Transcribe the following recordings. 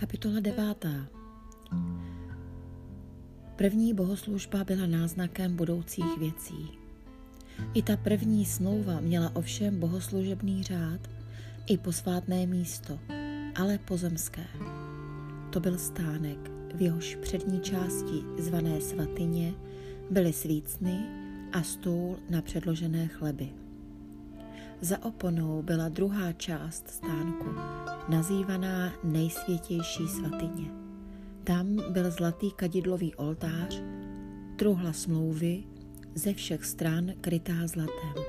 Kapitola devátá. První bohoslužba byla náznakem budoucích věcí. I ta první smlouva měla ovšem bohoslužebný řád i posvátné místo, ale pozemské. To byl stánek, v jehož přední části zvané svatyně byly svícny a stůl na předložené chleby. Za oponou byla druhá část stánku, nazývaná nejsvětější svatyně. Tam byl zlatý kadidlový oltář, truhla smlouvy, ze všech stran krytá zlatem.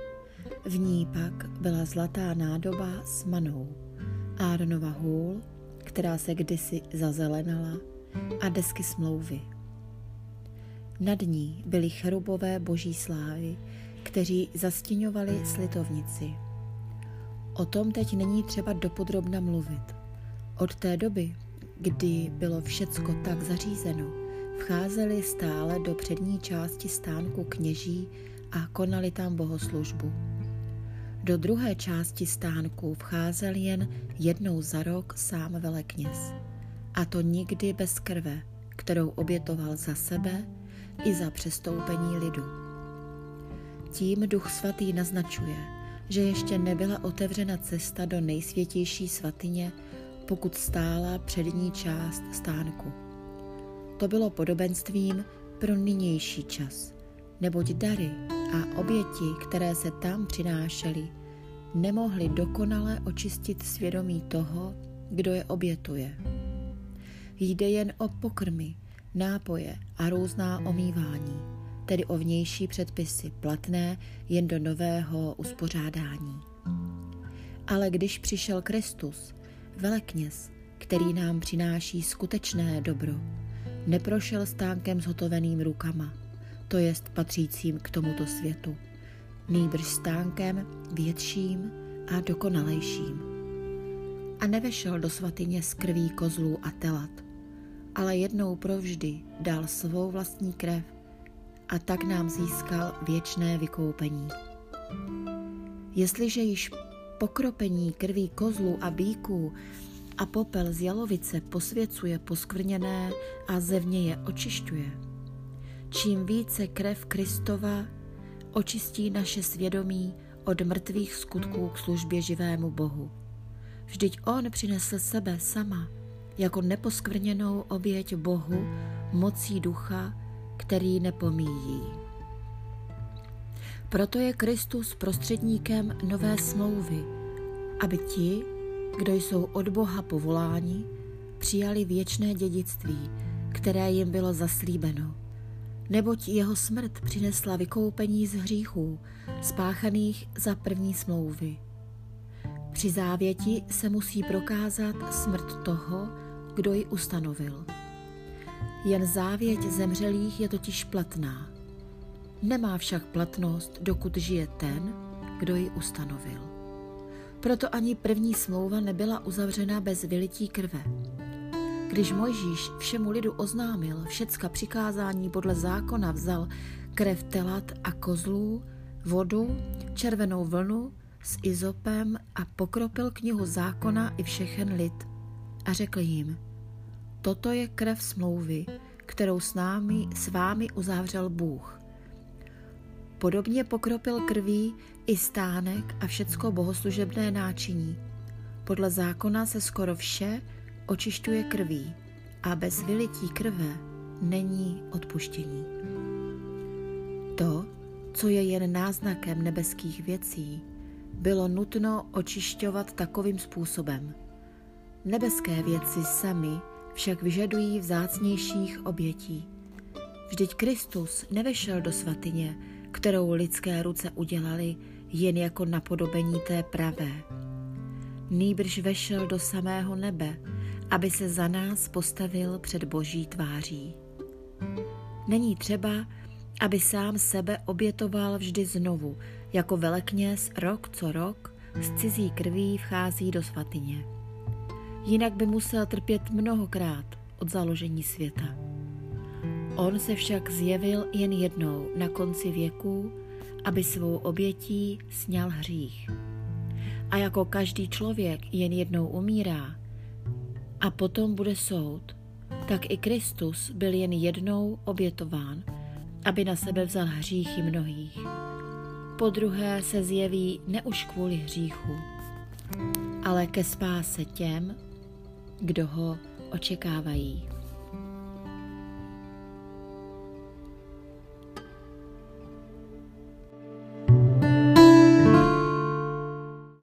V ní pak byla zlatá nádoba s manou, Áronova hůl, která se kdysi zazelenala, a desky smlouvy. Nad ní byly cherubové boží slávy, kteří zastěňovali slitovnici. O tom teď není třeba dopodrobna mluvit. Od té doby, kdy bylo všecko tak zařízeno, vcházeli stále do přední části stánku kněží a konali tam bohoslužbu. Do druhé části stánku vcházel jen jednou za rok sám velekněz. A to nikdy bez krve, kterou obětoval za sebe i za přestoupení lidu. Tím Duch Svatý naznačuje, že ještě nebyla otevřena cesta do nejsvětější svatyně, pokud stála přední část stánku. To bylo podobenstvím pro nynější čas, neboť dary a oběti, které se tam přinášely, nemohly dokonale očistit svědomí toho, kdo je obětuje. Jde jen o pokrmy, nápoje a různá omývání, tedy o vnější předpisy platné jen do nového uspořádání. Ale když přišel Kristus, velekněz, který nám přináší skutečné dobro, neprošel stánkem zhotoveným rukama, to jest patřícím k tomuto světu, nýbrž stánkem větším a dokonalejším. A nevešel do svatyně z krví kozlů a telat, ale jednou provždy dal svou vlastní krev a tak nám získal věčné vykoupení. Jestliže již pokropení krví kozlů a bíků a popel z jalovice posvěcuje poskvrněné a zevně je očišťuje, čím více krev Kristova očistí naše svědomí od mrtvých skutků k službě živému Bohu. Vždyť On přinesl sebe sama jako neposkvrněnou oběť Bohu mocí ducha, který nepomíjí. Proto je Kristus prostředníkem nové smlouvy, aby ti, kdo jsou od Boha povoláni, přijali věčné dědictví, které jim bylo zaslíbeno. Neboť jeho smrt přinesla vykoupení z hříchů, spáchaných za první smlouvy. Při závěti se musí prokázat smrt toho, kdo ji ustanovil. Jen závěť zemřelých je totiž platná. Nemá však platnost, dokud žije ten, kdo ji ustanovil. Proto ani první smlouva nebyla uzavřena bez vylití krve. Když Mojžíš všemu lidu oznámil všecka přikázání podle zákona, vzal krev telat a kozlů, vodu, červenou vlnu s izopem a pokropil knihu zákona i všechen lid a řekl jim, toto je krev smlouvy, kterou s námi, s vámi uzavřel Bůh. Podobně pokropil krví i stánek a všecko bohoslužebné náčiní. Podle zákona se skoro vše očišťuje krví a bez vylití krve není odpuštění. To, co je jen náznakem nebeských věcí, bylo nutno očišťovat takovým způsobem. Nebeské věci sami však vyžadují vzácnějších obětí. Vždyť Kristus nevešel do svatyně, kterou lidské ruce udělali jen jako napodobení té pravé. Nýbrž vešel do samého nebe, aby se za nás postavil před boží tváří. Není třeba, aby sám sebe obětoval vždy znovu, jako velekněz rok co rok z cizí krví vchází do svatyně. Jinak by musel trpět mnohokrát od založení světa. On se však zjevil jen jednou na konci věků, aby svou obětí sněl hřích. A jako každý člověk jen jednou umírá, a potom bude soud, tak i Kristus byl jen jednou obětován, aby na sebe vzal hříchy mnohých. Po druhé se zjeví ne už kvůli hříchu, ale ke spáse těm, kdo ho očekávají.